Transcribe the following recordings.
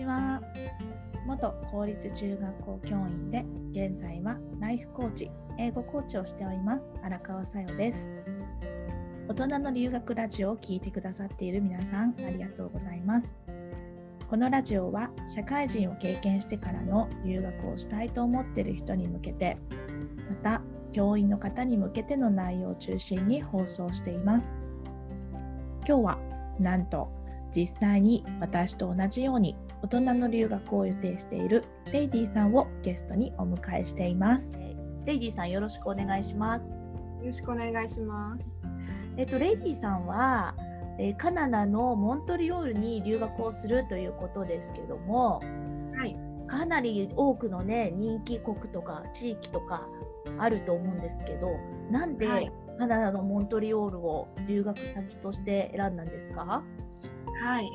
ちは。元公立中学校教員で現在はライフコーチ英語コーチをしております荒川さよです。大人の留学ラジオを聞いてくださっている皆さんありがとうございます。このラジオは社会人を経験してからの留学をしたいと思っている人に向けてまた教員の方に向けての内容を中心に放送しています。今日はなんと実際に私と同じように大人の留学を予定しているレイディさんをゲストにお迎えしています。レイディさんよろしくお願いします。よろしくお願いします。えっとレイディさんは、えカナダのモントリオールに留学をするということですけども、はい、かなり多くのね人気国とか地域とかあると思うんですけど、なんでカナダのモントリオールを留学先として選んだんですか？はい、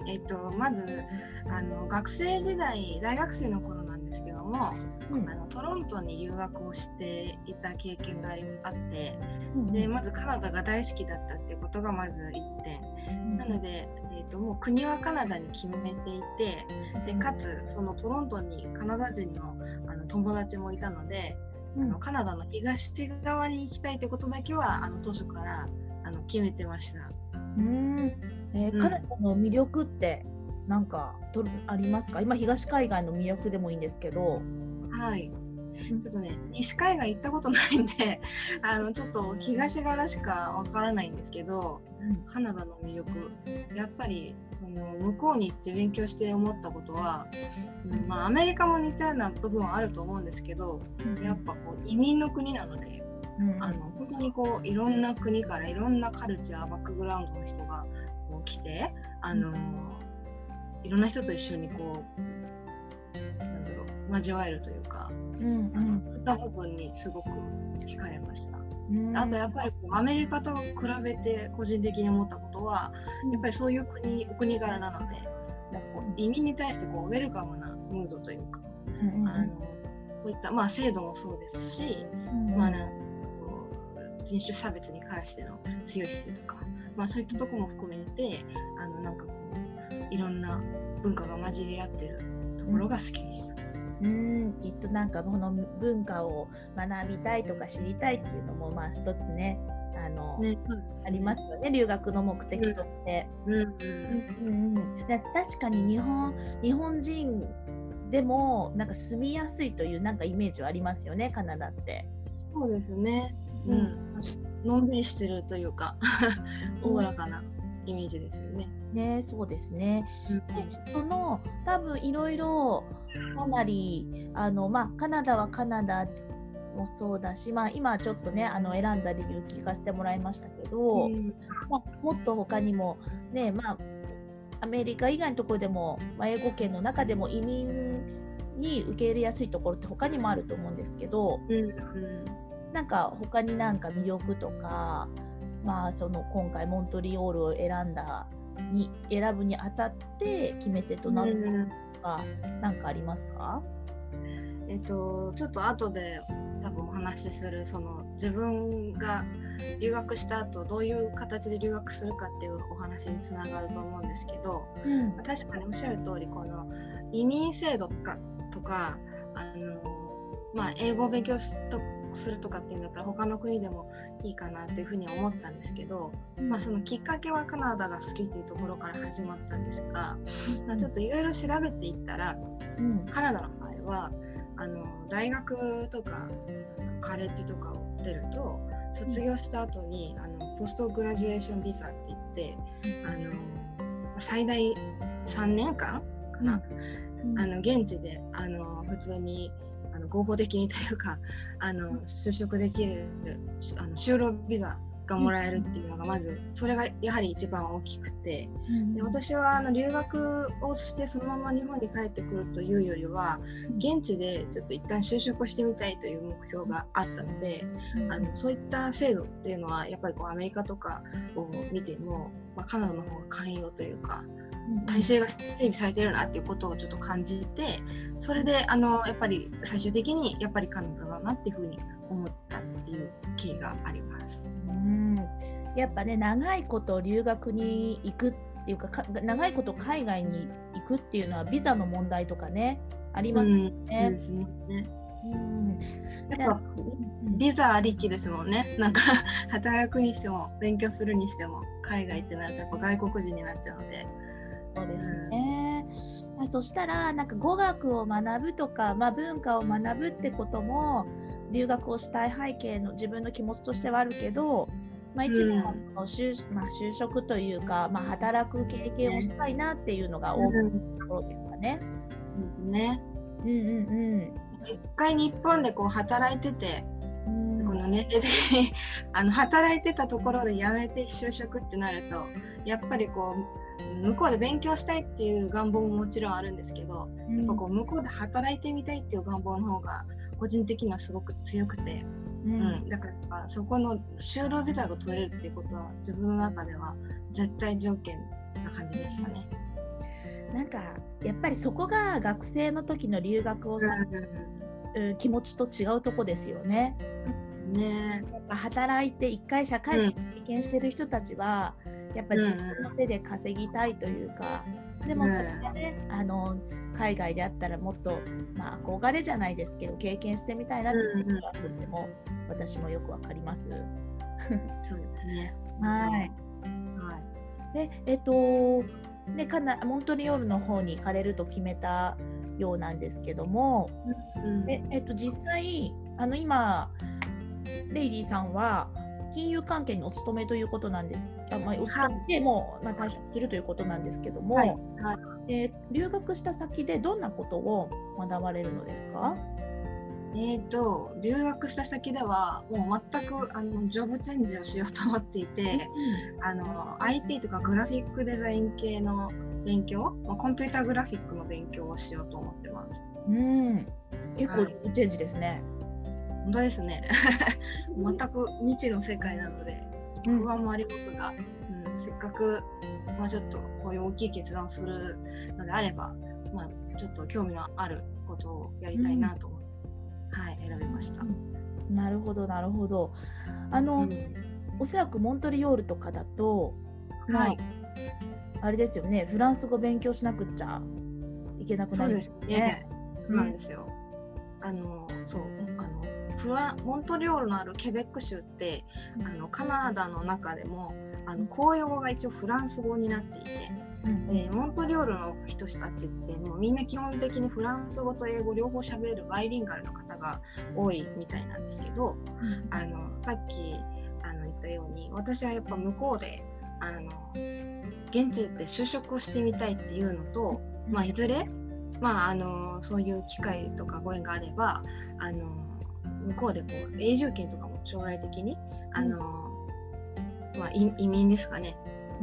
えっと、まずあの学生時代大学生の頃なんですけども、うん、あのトロントに留学をしていた経験があって、うん、でまずカナダが大好きだったっていうことがまず1点、うん、なので、えーと、もう国はカナダに決めていてでかつそのトロントにカナダ人のあの友達もいたので、あのカナダの東側に行きたいってことだけはあの当初からあの決めてました。うんえー、うん、カナダの魅力ってなんかとありますか？今東海岸の魅力でもいいんですけど。はい。ちょっとね、西海岸行ったことないんで、あのちょっと東側しかわからないんですけど、うん、カナダの魅力、やっぱりその向こうに行って勉強して思ったことは、うんまあ、アメリカも似たような部分はあると思うんですけど、うん、やっぱこう移民の国なので、うん、あの本当にこういろんな国からいろんなカルチャーバックグラウンドの人が来てあの、いろんな人と一緒にこうなんだろう交わえるというか、うんうん、あのそういった部分にすごく惹かれました。あとやっぱりこうアメリカと比べて個人的に思ったことは、やっぱりそういう国お国柄なのでなんかこう移民に対してこうウェルカムなムードというか、あのそういった、まあ、制度もそうですし、まあ、なん人種差別に関しての強い姿勢とか、まあ、そういったとこも含めてあのなんかこういろんな文化が混じり合ってるところが好きでした。うん、きっとなんかこの文化を学びたいとか知りたいっていうのもまあ一つねあの、ねね、ありますよね。留学の目的として。確かに日本日本人でもなんか住みやすいというなんかイメージはありますよねカナダって。そうですね。うん、のんびりしてるというかおおらかなイメージですよね。ねそうですね。うん、でその多分いろいろかなりあの、まあ、カナダはカナダもそうだし、まあ、今ちょっとねあの選んだ理由聞かせてもらいましたけど、うん、まあ、もっと他にもね、まあ、アメリカ以外のところでも、まあ、英語圏の中でも移民に受け入れやすいところって他にもあると思うんですけど、うんうんなんか他になんか魅力とか、まあ、その今回モントリオールを選んだに選ぶにあたって決め手となったとか何かありますか、えっと、ちょっと後で多分お話しするその自分が留学した後どういう形で留学するかっていうお話につながると思うんですけど、うん、確かにおっしゃる通りこの移民制度とかとかあの、まあ、英語を勉強すとするとかっていうんだったら他の国でもいいかなっていうふうに思ったんですけど、まあ、そのきっかけはカナダが好きっていうところから始まったんですが、まあ、ちょっといろいろ調べていったら、うん、カナダの場合はあの大学とかカレッジとかを出ると卒業した後に、あのポストグラジュエーションビザって言ってあの最大3年間かな、うん、あの現地であの普通にあの合法的にというか あの就職できるあの就労ビザがもらえるっていうのがまずそれがやはり一番大きくて、で私はあの留学をしてそのまま日本に帰ってくるというよりは現地でちょっと一旦就職をしてみたいという目標があったので、あのそういった制度っていうのはやっぱりこうアメリカとかを見ても、まあ、カナダの方が寛容というか。体制が整備されてるなっていうことをちょっと感じてそれであのやっぱり最終的にやっぱりカナダだなっていうふうに思ったっていう経緯があります。うんやっぱね長いこと留学に行くっっていうかか長いこと海外に行くっていうのはビザの問題とかねありますよね。ですね。うんやっぱビザありきですもんね。なんか働くにしても勉強するにしても海外ってなるとやっぱ外国人になっちゃうので。そうですね。うん、そしたらなんか語学を学ぶとか、まあ、文化を学ぶってことも留学をしたい背景の自分の気持ちとしてはあるけど、まあ、一部の就,、まあ、就職というか、まあ、働く経験をしたいなっていうのが大きなところですかね。うん、ですね。うんうんうん。一回日本でこう働いてて、うん、この年齢で あの働いてたところで辞めて就職ってなるとやっぱりこう向こうで勉強したいっていう願望ももちろんあるんですけど、うん、やっぱこう向こうで働いてみたいっていう願望の方が個人的にはすごく強くて、うん、うん、だからそこの就労ビザが取れるっていうことは自分の中では絶対条件な感じでしたね。なんかやっぱりそこが学生の時の留学をさ、うん、気持ちと違うとこですよね。ね。働いて一回社会人経験してる人たちは、うん、やっぱ自分の手で稼ぎたいというか、うん、でもそれがね、あの海外であったらもっと、まあ、憧れじゃないですけど経験してみたいなっていうのはとっても私もよくわかります。そうですね。はい。はい。で、えっと、ね、かなモントリオールの方に行かれると決めたようなんですけども、うん、ええっと、実際あの今レイディさんは金融関係にお勤めということなんです。あまあ、お勤めでも、まあ、退職するということなんですけども、はい。はい、えー、留学した先でどんなことを学ばれるのですか？えーと、留学した先ではもう全くあのジョブチェンジをしようと思っていて、うん、あの IT とかグラフィックデザイン系の勉強、まあ、コンピューターグラフィックの勉強をしようと思ってます。うん、結構ジョブチェンジですね。本当ですね。全く未知の世界なので不安もありますが、うん、うん、せっかく、まあ、ちょっとこういう大きい決断をするのであれば、まあ、ちょっと興味のあることをやりたいなとはい、選びました。なるほどなるほど。あの、うん、おそらくモントリオールとかだと、はい、あれですよねフランス語勉強しなくっちゃいけなくなるんですね。そうなんですよ。あのそうフラモントリオールのあるケベック州って、あのカナダの中でもあの公用語が一応フランス語になっていて。でモントリオールの人たちってもうみんな基本的にフランス語と英語両方喋るバイリンガルの方が多いみたいなんですけど、うん、あのさっきあの言ったように私はやっぱ向こうであの現地で就職をしてみたいっていうのと、まあ、いずれ、まあ、あのそういう機会とかご縁があればあの向こうでこう永住権とかも将来的にあの、まあ、移民ですかね、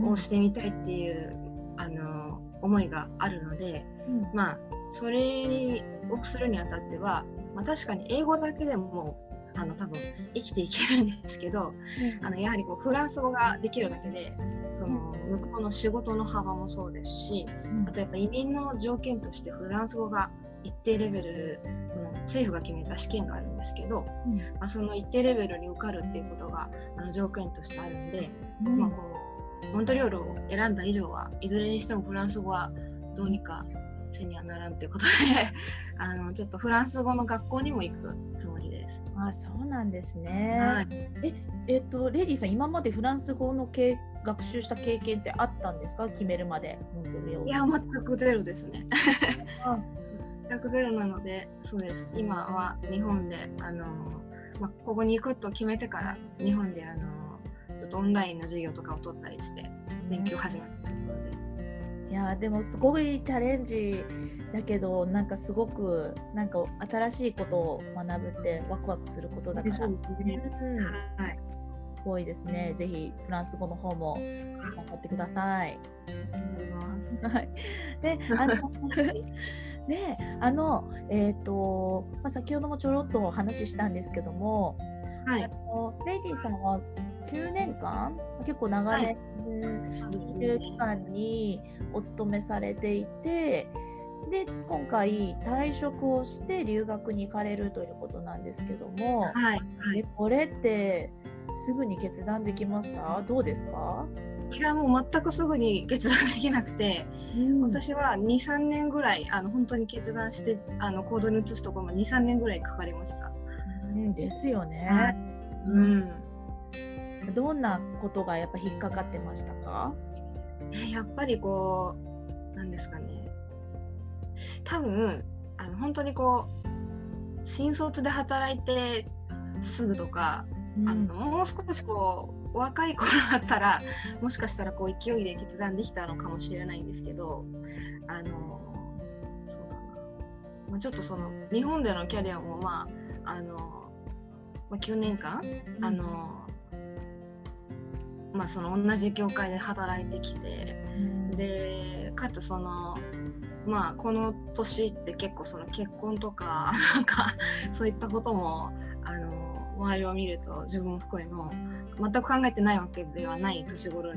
をしてみたいっていうあの思いがあるので、うん、まあそれをするにあたっては、まあ、確かに英語だけでもあの多分生きていけるんですけど、うん、あのやはりこうフランス語ができるだけでその向こうの仕事の幅もそうですし、うん、あとやっぱ移民の条件としてフランス語が一定レベルその政府が決めた試験があるんですけど、うん、まあ、その一定レベルに受かるっていうことがあの条件としてあるんで、まあ、こうモントリオールを選んだ以上はいずれにしてもフランス語はどうにかせにはならんということで あのちょっとフランス語の学校にも行くつもりです。あそうなんですね。はい、ええっとレディさん今までフランス語のけ学習した経験ってあったんですか？決めるまでモントリオール。いや全くゼロですね。全くゼロなのでそうです今は日本であの、まあ、ここに行くと決めてから日本であのちょっとオンラインの授業とかを取ったりして勉強始めたところで。いやでもすごいチャレンジだけどなんかすごくなんか新しいことを学ぶってワクワクすることだから。すごいですね。ぜひフランス語の方も頑張ってください。はい。で、あの で、あのえっ、ー、とまあ先ほどもちょろっとお話ししたんですけども、はい、あのレイディさんは9年間結構長年、はい、期間にお勤めされていてで今回退職をして留学に行かれるということなんですけども、はいはい、これってすぐに決断できました？どうですか？いやもう全くすぐに決断できなくて、うん、私は23年ぐらいあの本当に決断してあの行動に移すところも23年ぐらいかかりました。うん、ですよね。うん、どんなことがやっぱ引っかかってましたか？やっぱりこうなんですかね。多分あの本当にこう新卒で働いてすぐとか、うん、あのもう少しこう若い頃だったらもしかしたらこう勢いで決断できたのかもしれないんですけどあのそうだな、まあ、ちょっとその日本でのキャリアもまああの、まあ、9年間、うん、あのまあその同じ業界で働いてきて、うん、でかつそのまあこの年って結構その結婚とかなんかそういったこともあの周りを見ると自分も含めも全く考えてないわけではない年頃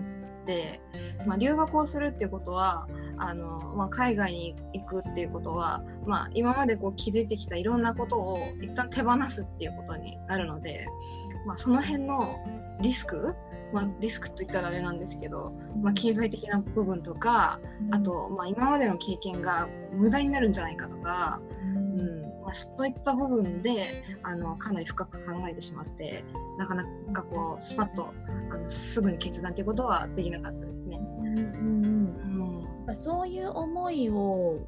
で、まあ、留学をするっていうことはあの、まあ、海外に行くっていうことは、まあ、今までこう気づいてきたいろんなことを一旦手放すっていうことになるので、まあ、その辺のリスクまあ、リスクといったらあれなんですけど、まあ、経済的な部分とか、あと、まあ、今までの経験が無駄になるんじゃないかとか、まあ、そういった部分であのかなり深く考えてしまってなかなかこうスパッとあのすぐに決断ということはできなかったですね。うんうん、そういう思いを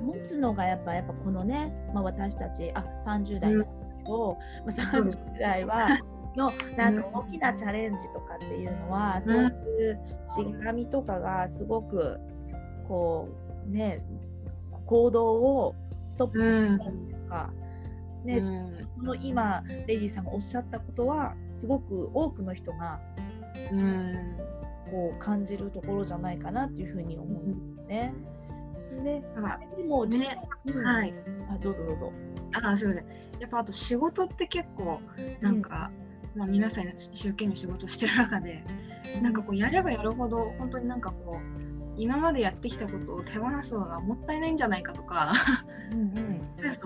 持つのがやっぱやっぱこのね、まあ、私たちあ30代だけど、うん、まあ、30代はのなんか大きなチャレンジとかっていうのは、そういうしがみとかがすごくこうね行動をストップするとか、うん、ね、うん、の今レイジーさんがおっしゃったことはすごく多くの人が、うん、こう感じるところじゃないかなっていうふうに思うんですね。で、でも実際、ね、はい、あどうぞどうぞ。あすみません。やっぱあと仕事って結構なんか、まあ、皆さん一生懸命仕事してる中でなんかこうやればやるほど本当になんかこう今までやってきたことを手放すのがもったいないんじゃないかとかうん、うん、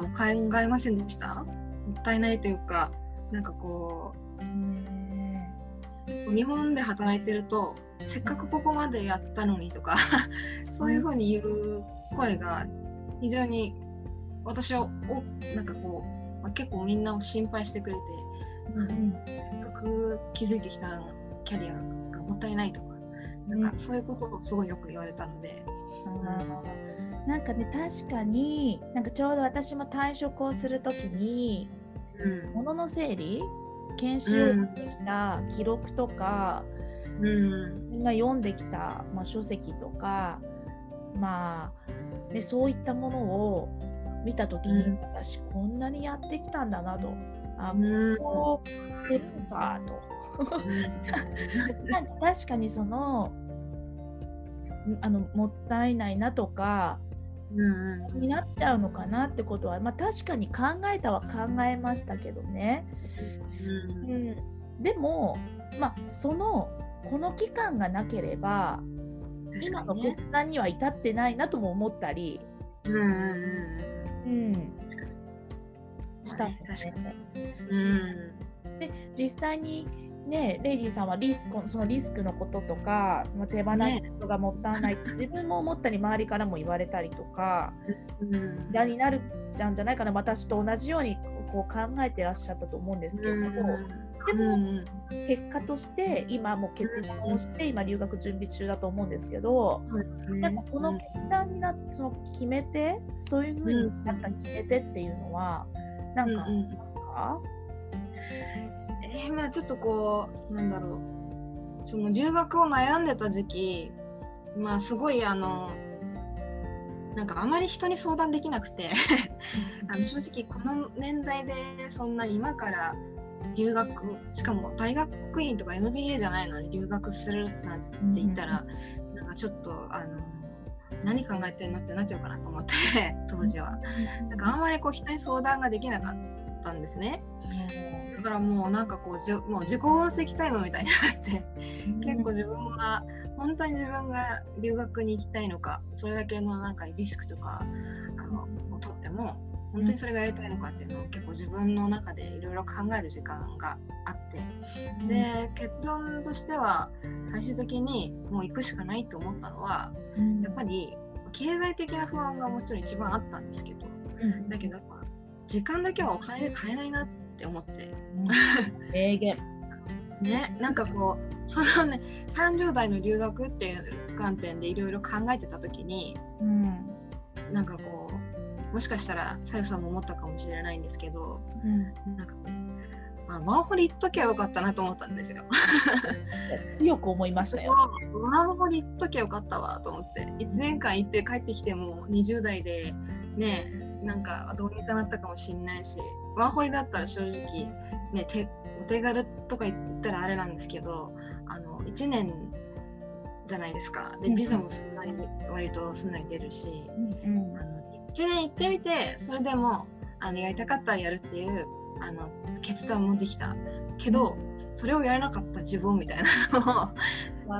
も考えませんでした？もったいないというかなんかこう日本で働いてるとせっかくここまでやったのにとかそういうふうに言う声が非常に私はおなんかこう、まあ、結構みんなを心配してくれてうん、せっかく気づいてきたキャリアがもったいないとか、なんかそういうことをすごいよく言われたので。うん、なんかね確かになんかちょうど私も退職をする時に、うん、物の整理研修をしてきた記録とか、うん、みんな読んできた、まあ、書籍とかまあでそういったものを見た時に、うん、私こんなにやってきたんだなとあこうしてるのかと。確かにそのあのもったいないなとか、うん、になっちゃうのかなってことは、まあ、確かに考えたは考えましたけどね、うん、うん、でも、まあ、そのこの期間がなければ、ね、今の決断には至ってないなとも思ったり、うん、うんしたんですね。うん、で実際にね、レイディさんはリスクそのリスクのこととか、まあ、手放すことがもったいない、ね、自分も思ったり周りからも言われたりとか、うん、嫌になるじゃんじゃないかな。私と同じようにこう考えてらっしゃったと思うんですけど、うん、でも、結果として今も決断をして今留学準備中だと思うんですけど、うん、なんかこの決断になってその決めてそういうふうになった決めてっていうのは、なんかありますか、うんうん、えー、まあちょっとこうなんだろう。その留学を悩んでた時期まあすごいあのなんかあまり人に相談できなくて あの正直この年代でそんな今から留学しかも大学院とか MBA じゃないのに留学するなんて言ったら、うん、なんかちょっとあの何考えてんのってなっちゃうかなと思って 当時は。なんかあんまりこう人に相談ができなかったんですね。だからもうなんかこうじもう自己分析タイムみたいになって結構自分は本当に自分が留学に行きたいのかそれだけのなんかリスクとかあのをとっても本当にそれがやりたいのかっていうのを結構自分の中でいろいろ考える時間があって。で結論としては最終的にもう行くしかないと思ったのはやっぱり経済的な不安がもちろん一番あったんですけど、だけど時間だけはお金で買えないなって思って。名言。ね、なんかこうそのね30代の留学っていう観点でいろいろ考えてた時に、うん、なんかこうもしかしたらさゆさんも思ったかもしれないんですけど、うん、なんかまあ、ワーホリ行っときゃよかったなと思ったんですよ。強く思いましたよ。ワーホリ行っときゃよかったわと思って。1年間行って帰ってきても20代でねなんかどうにかなったかもしれないしワーホリだったら正直ね手お手軽とか言ったらあれなんですけどあの1年じゃないですか。でビザもすんなり、割とすんなり出るし、うん、あの1年行ってみてそれでもあのやりたかったらやるっていうあの決断もできた。けど、それをやらなかった自分みたいなのを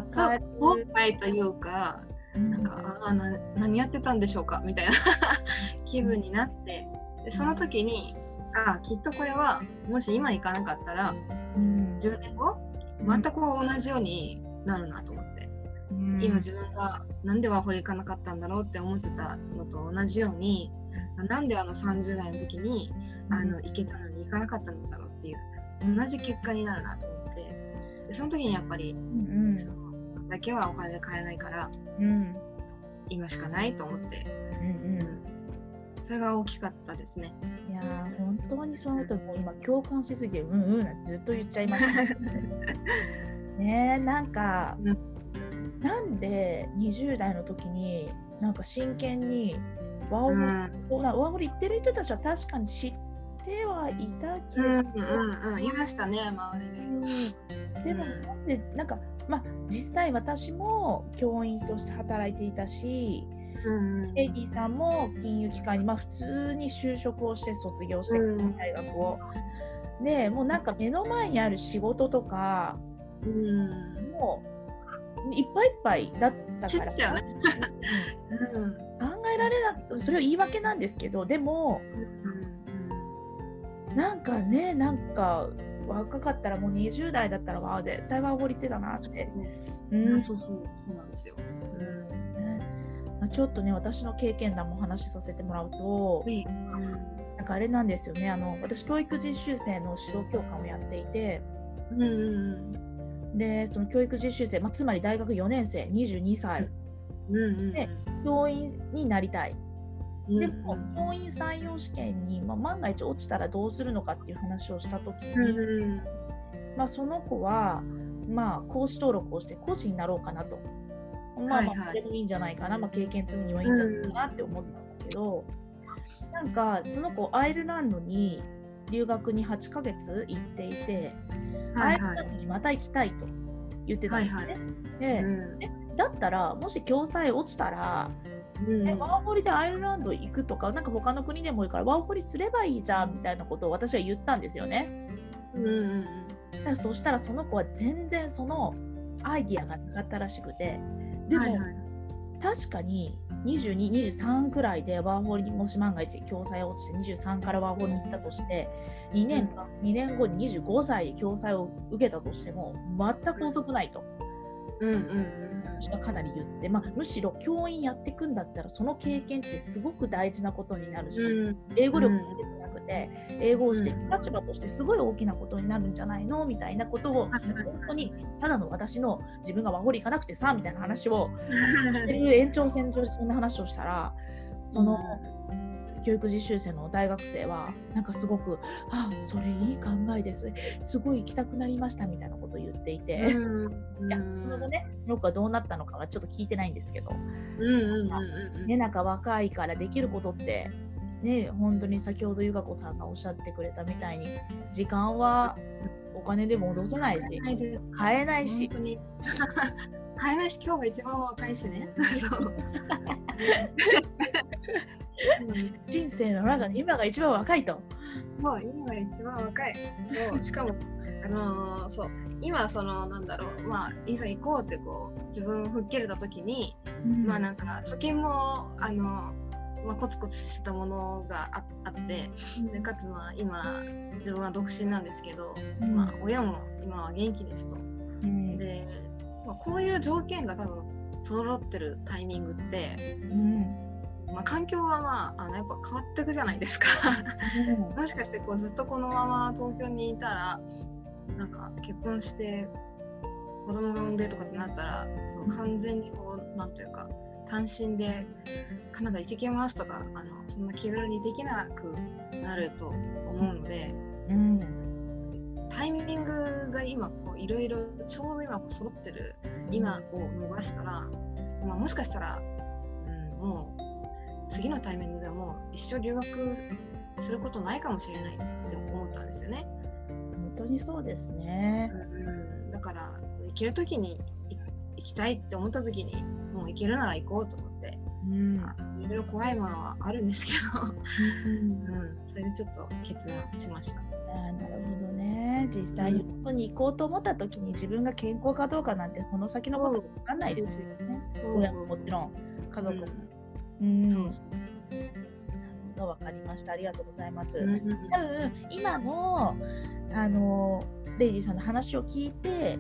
後悔というか、なんかあな何やってたんでしょうか？みたいな気分になって。でその時にあきっとこれはもし今行かなかったら、うん、10年後全く同じようになるなと思って、うん、今自分がなんでワーホリ行かなかったんだろうって思ってたのと同じようになんであの30代の時にあの行けたのに行かなかったんだろうっていう同じ結果になるなと思って。でその時にやっぱり、うんうん、だけはお金で買えないから、うん、今しかないと思って、うんうん、それが大きかったですね。いや本当にそのともう今共感しすぎてうんうんなんてずっと言っちゃいました。ねなんか、うん、なんで20代の時になんか真剣にワオ、うん、ワオホリ行ってる人たちは確かに知ってはいたけど、うんうんうん、いましたね周りで。うん、でもなんでなんかまあ実際私も教員として働いていたし。エイディさんも金融機関に、まあ、普通に就職をして卒業して大学を。でもうなんか目の前にある仕事とか、うん、もういっぱいいっぱいだったから、ね。うん、考えられなくそれは言い訳なんですけどでも、うん、なんかねなんか若かったらもう20代だったらわ絶対ワーホリってたなって。うん、そうそう。そうなんですよ。まあ、ちょっとね私の経験談も話しさせてもらうと、うん、なんかあれなんですよね。あの私教育実習生の指導教官をやっていて、うん、でその教育実習生、まあ、つまり大学4年生22歳、うんうん、で教員になりたい。でも教員採用試験に、まあ、万が一落ちたらどうするのかっていう話をした時に、うん、まあ、その子は、まあ、講師登録をして講師になろうかなと。まあまあそれもいいんじゃないかな、まあ、経験積むにはいいんじゃないかなって思ったんだけど、うん、なんかその子アイルランドに留学に8ヶ月行っていて、はいはい、アイルランドにまた行きたいと言ってたんですね。はいはい、で、うん、だったらもし共済落ちたら、うん、ワーホリでアイルランド行くとかなんか他の国でもいいからワーホリすればいいじゃんみたいなことを私は言ったんですよね。うんうん、だからそしたらその子は全然そのアイディアがなかったらしくて。でも、はいはい、確かに22、23くらいでワーホリにもし万が一共済落ちて23からワーホリに行ったとして2年間、うん、2年後に25歳で共済を受けたとしても全く遅くないと。うんうんうん私はかなり言って、まあ、むしろ教員やっていくんだったらその経験ってすごく大事なことになるし、うん、英語力も出て英語をしていく立場としてすごい大きなことになるんじゃないのみたいなことを、本当にただの私の自分がワホリ行かなくてさみたいな話を延長線上でそんな話をしたらその。教育実習生の大学生はなんかすごく「あそれいい考えです。すごい行きたくなりました」みたいなことを言っていて、うん、いやそのねその子はどうなったのかはちょっと聞いてないんですけど、ねなんか若いからできることってね本当に先ほど由香子さんがおっしゃってくれたみたいに時間はお金で戻せないし買えないし。買えないし今日が一番若いしね。人生の中で今が一番若いと。そう、今が一番若い。そうしかも、あのー、そう今そのなんだろうまあいざ行こうってこう自分を吹っ切れた時に、うん、まあなんか貯金もあのまあ、コツコツしたものがああってでかつまあ今自分は独身なんですけど、うん。まあ、親も今は元気ですと。うん。で、まあ、こういう条件が多分揃ってるタイミングって、うん。まあ、環境はまああのやっぱ変わっていくじゃないですか。もしかしてこうずっとこのまま東京にいたらなんか結婚して子供が産んでとかってなったらそう完全にこうなんというか単身でカナダ行ってきますとかあのそんな気軽にできなくなると思うのでうんタイミングが今こういろいろちょうど今こう揃ってる今を逃したら、まあ、もしかしたら、うん、もう次のタイミングではもう一生留学することないかもしれないって思ったんですよね。本当にそうですね。うん、だから行ける時にい行きたいって思った時に行けるなら行こうと思って。うん。あいろいろ怖いものはあるんですけど、うんうん、それでちょっと決断しました。あーなるほどね。実際に本当に行こうと思った時に自分が健康かどうかなんてこの先のこと分かんないですよね。そう。親ももちろん。家族も。うん。そうそう。なるほど分かりました。ありがとうございます。うん多分今のあのレイジーさんの話を聞いて、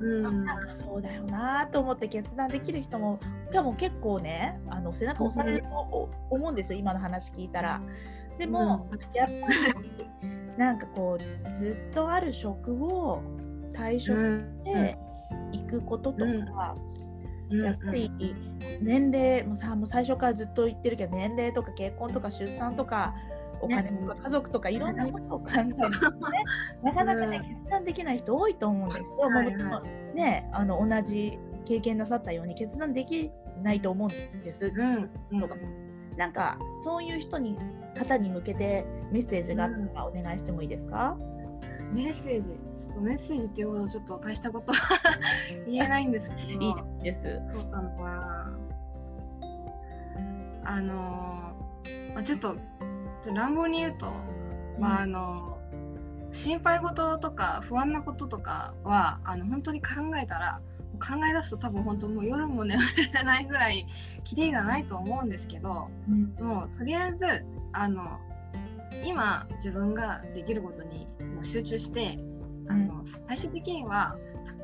うん。んかそうだよなと思って決断できる人もでも結構ねあの背中押されると思うんですよ今の話聞いたら。でも、やっぱりなんかこうずっとある職を退職して行くこととか、うん。やっぱり年齢もさもう最初からずっと言ってるけど年齢とか結婚とか出産とかお金とか家族とかいろんなことを考えるとね、なかなかね、決断できない人多いと思うんですよ。はいはいねあの同じ経験なさったように決断できないと思うんです。うん。うん。とかなんかそういう人に方に向けてメッセージがあったらお願いしてもいいですか？メッセージ。ちょっとメッセージっていうほどちょっと大したことは言えないんですけど。いいです。そうなのかな。あのーまあ、ちょっと乱暴に言うと、まああの心配事とか不安なこととかはあの本当に考えたら考え出すと多分本当もう夜も眠れないぐらいキリがないと思うんですけどうん。もうとりあえずあの今自分ができることにもう集中してあの、最終的には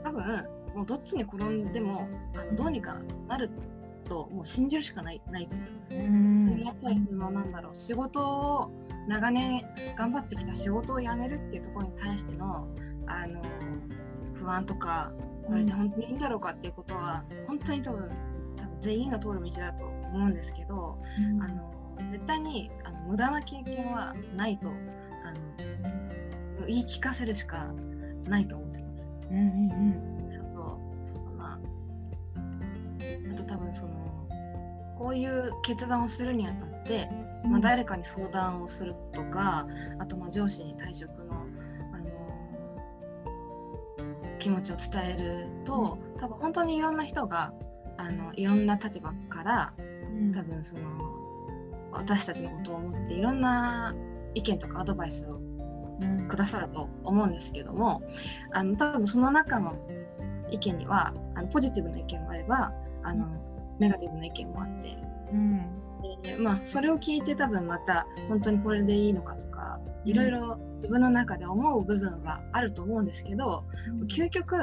多分もうどっちに転んでもあのどうにかなるともう信じるしかないないと思います。うんそれやっぱりそのなんだろう仕事を長年頑張ってきた仕事を辞めるっていうところに対してのあの不安とかこれで本当にいいんだろうかっていうことは本当に多分多分全員が通る道だと思うんですけどあの絶対にあの無駄な経験はないとあの言い聞かせるしかないと思ってます。うんうんあとそのこういう決断をするにあたって、うん。まあ、誰かに相談をするとかあとまあ上司に退職の、あの気持ちを伝えると、多分本当にいろんな人があのいろんな立場からうん。多分その私たちのことを思っていろんな意見とかアドバイスをうん。くださると思うんですけどもあの多分その中の意見にはあのポジティブな意見もあればあの、ネガティブな意見もあってうん。で、まあ、それを聞いて多分また本当にこれでいいのかとかいろいろ自分の中で思う部分はあると思うんですけど究極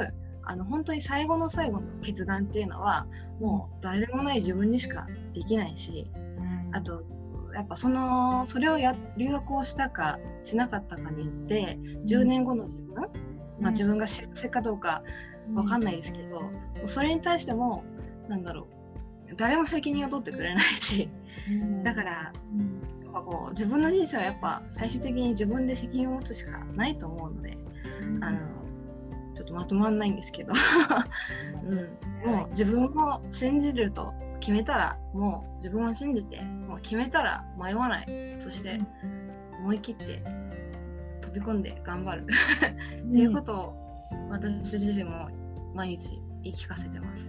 あの本当に最後の最後の決断っていうのはもう誰でもない自分にしかできないしあとやっぱそのそれをや留学をしたかしなかったかによって10年後の自分、まあ、自分が幸せかどうかわかんないですけど、それに対してもなんだろう誰も責任を取ってくれないし。だからやっぱこう自分の人生はやっぱ最終的に自分で責任を持つしかないと思うのであのちょっとまとまんないんですけど、うん、もう自分を信じると決めたらもう自分を信じてもう決めたら迷わない。そして思い切って飛び込んで頑張る。っていうことを私自身も毎日言い聞かせてます。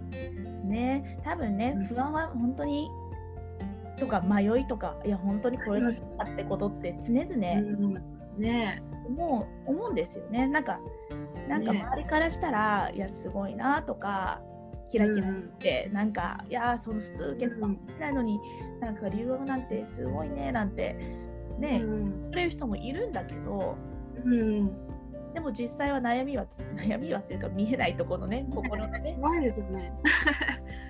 ね。多分ねうん。不安は本当にとか迷いとかいや本当にこれだってことって常々うん。ね。思う思うんですよね。なんかなんかね。周りからしたら、いやすごいなとかキラキラして、なんかいやーその普通受けてたもないのに、なんか留学なんてすごいねなんてね、うん。くれる人もいるんだけどうんでも実際は悩みはつ 悩みはっていうか見えないところのね心のね。怖いですよね。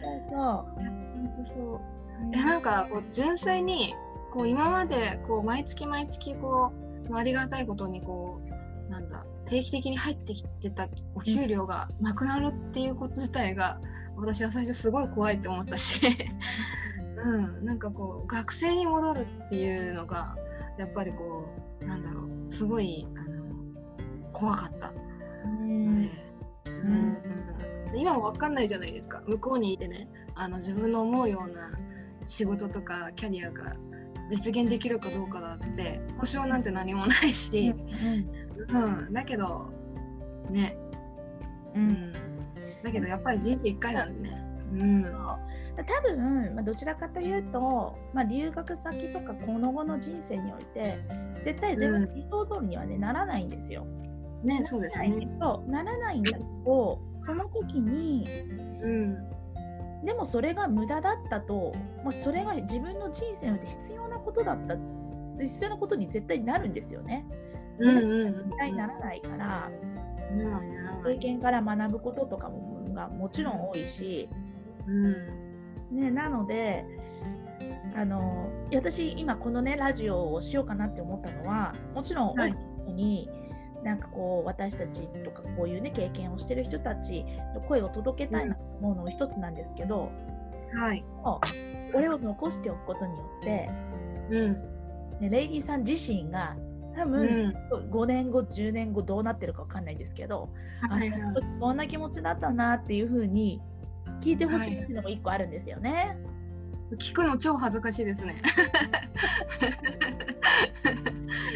そうそ本当そう。う。いやなんかこう純粋にこう今までこう毎月毎月こうまあありがたいことにこうなんだ定期的に入ってきてたお給料がなくなるっていうこと自体が私は最初すごい怖いって思ったし、うん、なんかこう学生に戻るっていうのがやっぱりこうなんだろうすごい怖かった。うん。うん。で今も分かんないじゃないですか。向こうにいてねあの自分の思うような仕事とかキャリアが実現できるかどうかだって保証なんて何もないし、うんだけどね、ううん。ん、だけどやっぱり人生1回なんでね。うん。多分、まあ、どちらかというと、まあ、留学先とかこの後の人生において絶対自分の理想通りには、ねならないんですよ。ねそうですね。けどならないんだけどその時にうんでもそれが無駄だったと、まあ、それが自分の人生において必要なことだった必要なことに絶対なるんですよね。うんうんうん絶対ならないからうん。経験から学ぶこととかもがもちろん多いし、うんね、なのであの私今このねラジオをしようかなって思ったのはもちろん多はいに、なんかこう私たちとかこういうね経験をしてる人たちの声を届けたいなと思うのも一つなんですけど、はい。もうこれを残しておくことによって、うんね、レイディさん自身が多う分、ん5年後10年後どうなってるかわかんないですけど、あはいはいその時こんな気持ちだったなっていう風に聞いてほしいっていうのも一個あるんですよね。聞くの超恥ずかしいですね。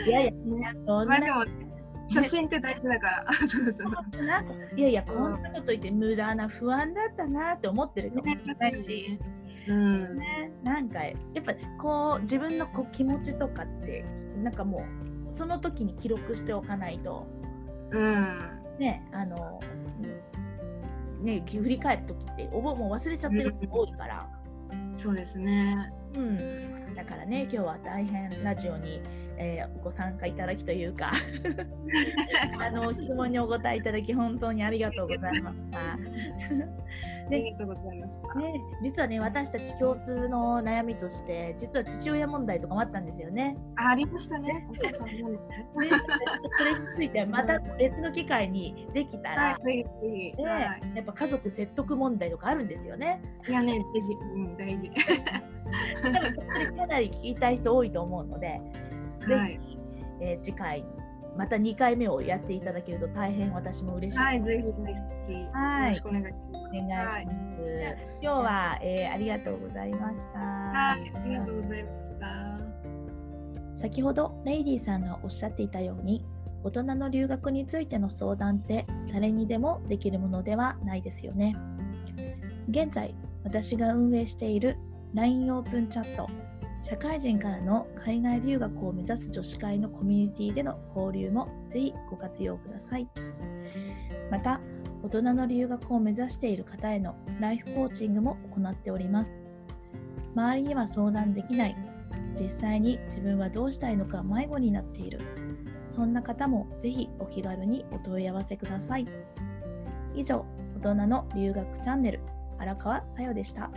いやいや、ねそんなまあでも初心って大事だから。そうそう。ないやいや、こんなこと言って無駄な不安だったなって思ってるかもしれないし、うん。ね、なんかやっぱこう自分のこう気持ちとかってなんかもうその時に記録しておかないとうん。ねあのね振り返る時っておぼもう忘れちゃってること多いから、そうですね。うん、だからね今日は大変ラジオに、えーご参加いただきというか あの質問にお答えいただき本当にありがとうございました。ありがとうございました。ね、実はね私たち共通の悩みとして実は父親問題とかもあったんですよね。あありましたね。お父さんもね。ねそれについてまた別の機会にできたら、はい、ぜひぜひ。ねはやっぱ家族説得問題とかあるんですよね。い。いやね、大事。うん、大事。多分それかなり聞きたい人多いと思うので、はい。ぜひ、えー次回また2回目をやっていただけると大変私も嬉しい。はい、ぜひぜひ。はいよろしくお願いします。お願いします。今日は、えーありがとうございました。はい、ありがとうございました。先ほどレイディさんがおっしゃっていたように大人の留学についての相談って誰にでもできるものではないですよね現在私が運営している LINE オープンチャット社会人からの海外留学を目指す女子会のコミュニティでの交流もぜひご活用くださいまた大人の留学を目指している方へのライフコーチングも行っております。周りには相談できない。実際に自分はどうしたいのか迷子になっている。そんな方もぜひお気軽にお問い合わせください。以上大人の留学チャンネル。荒川さよでした。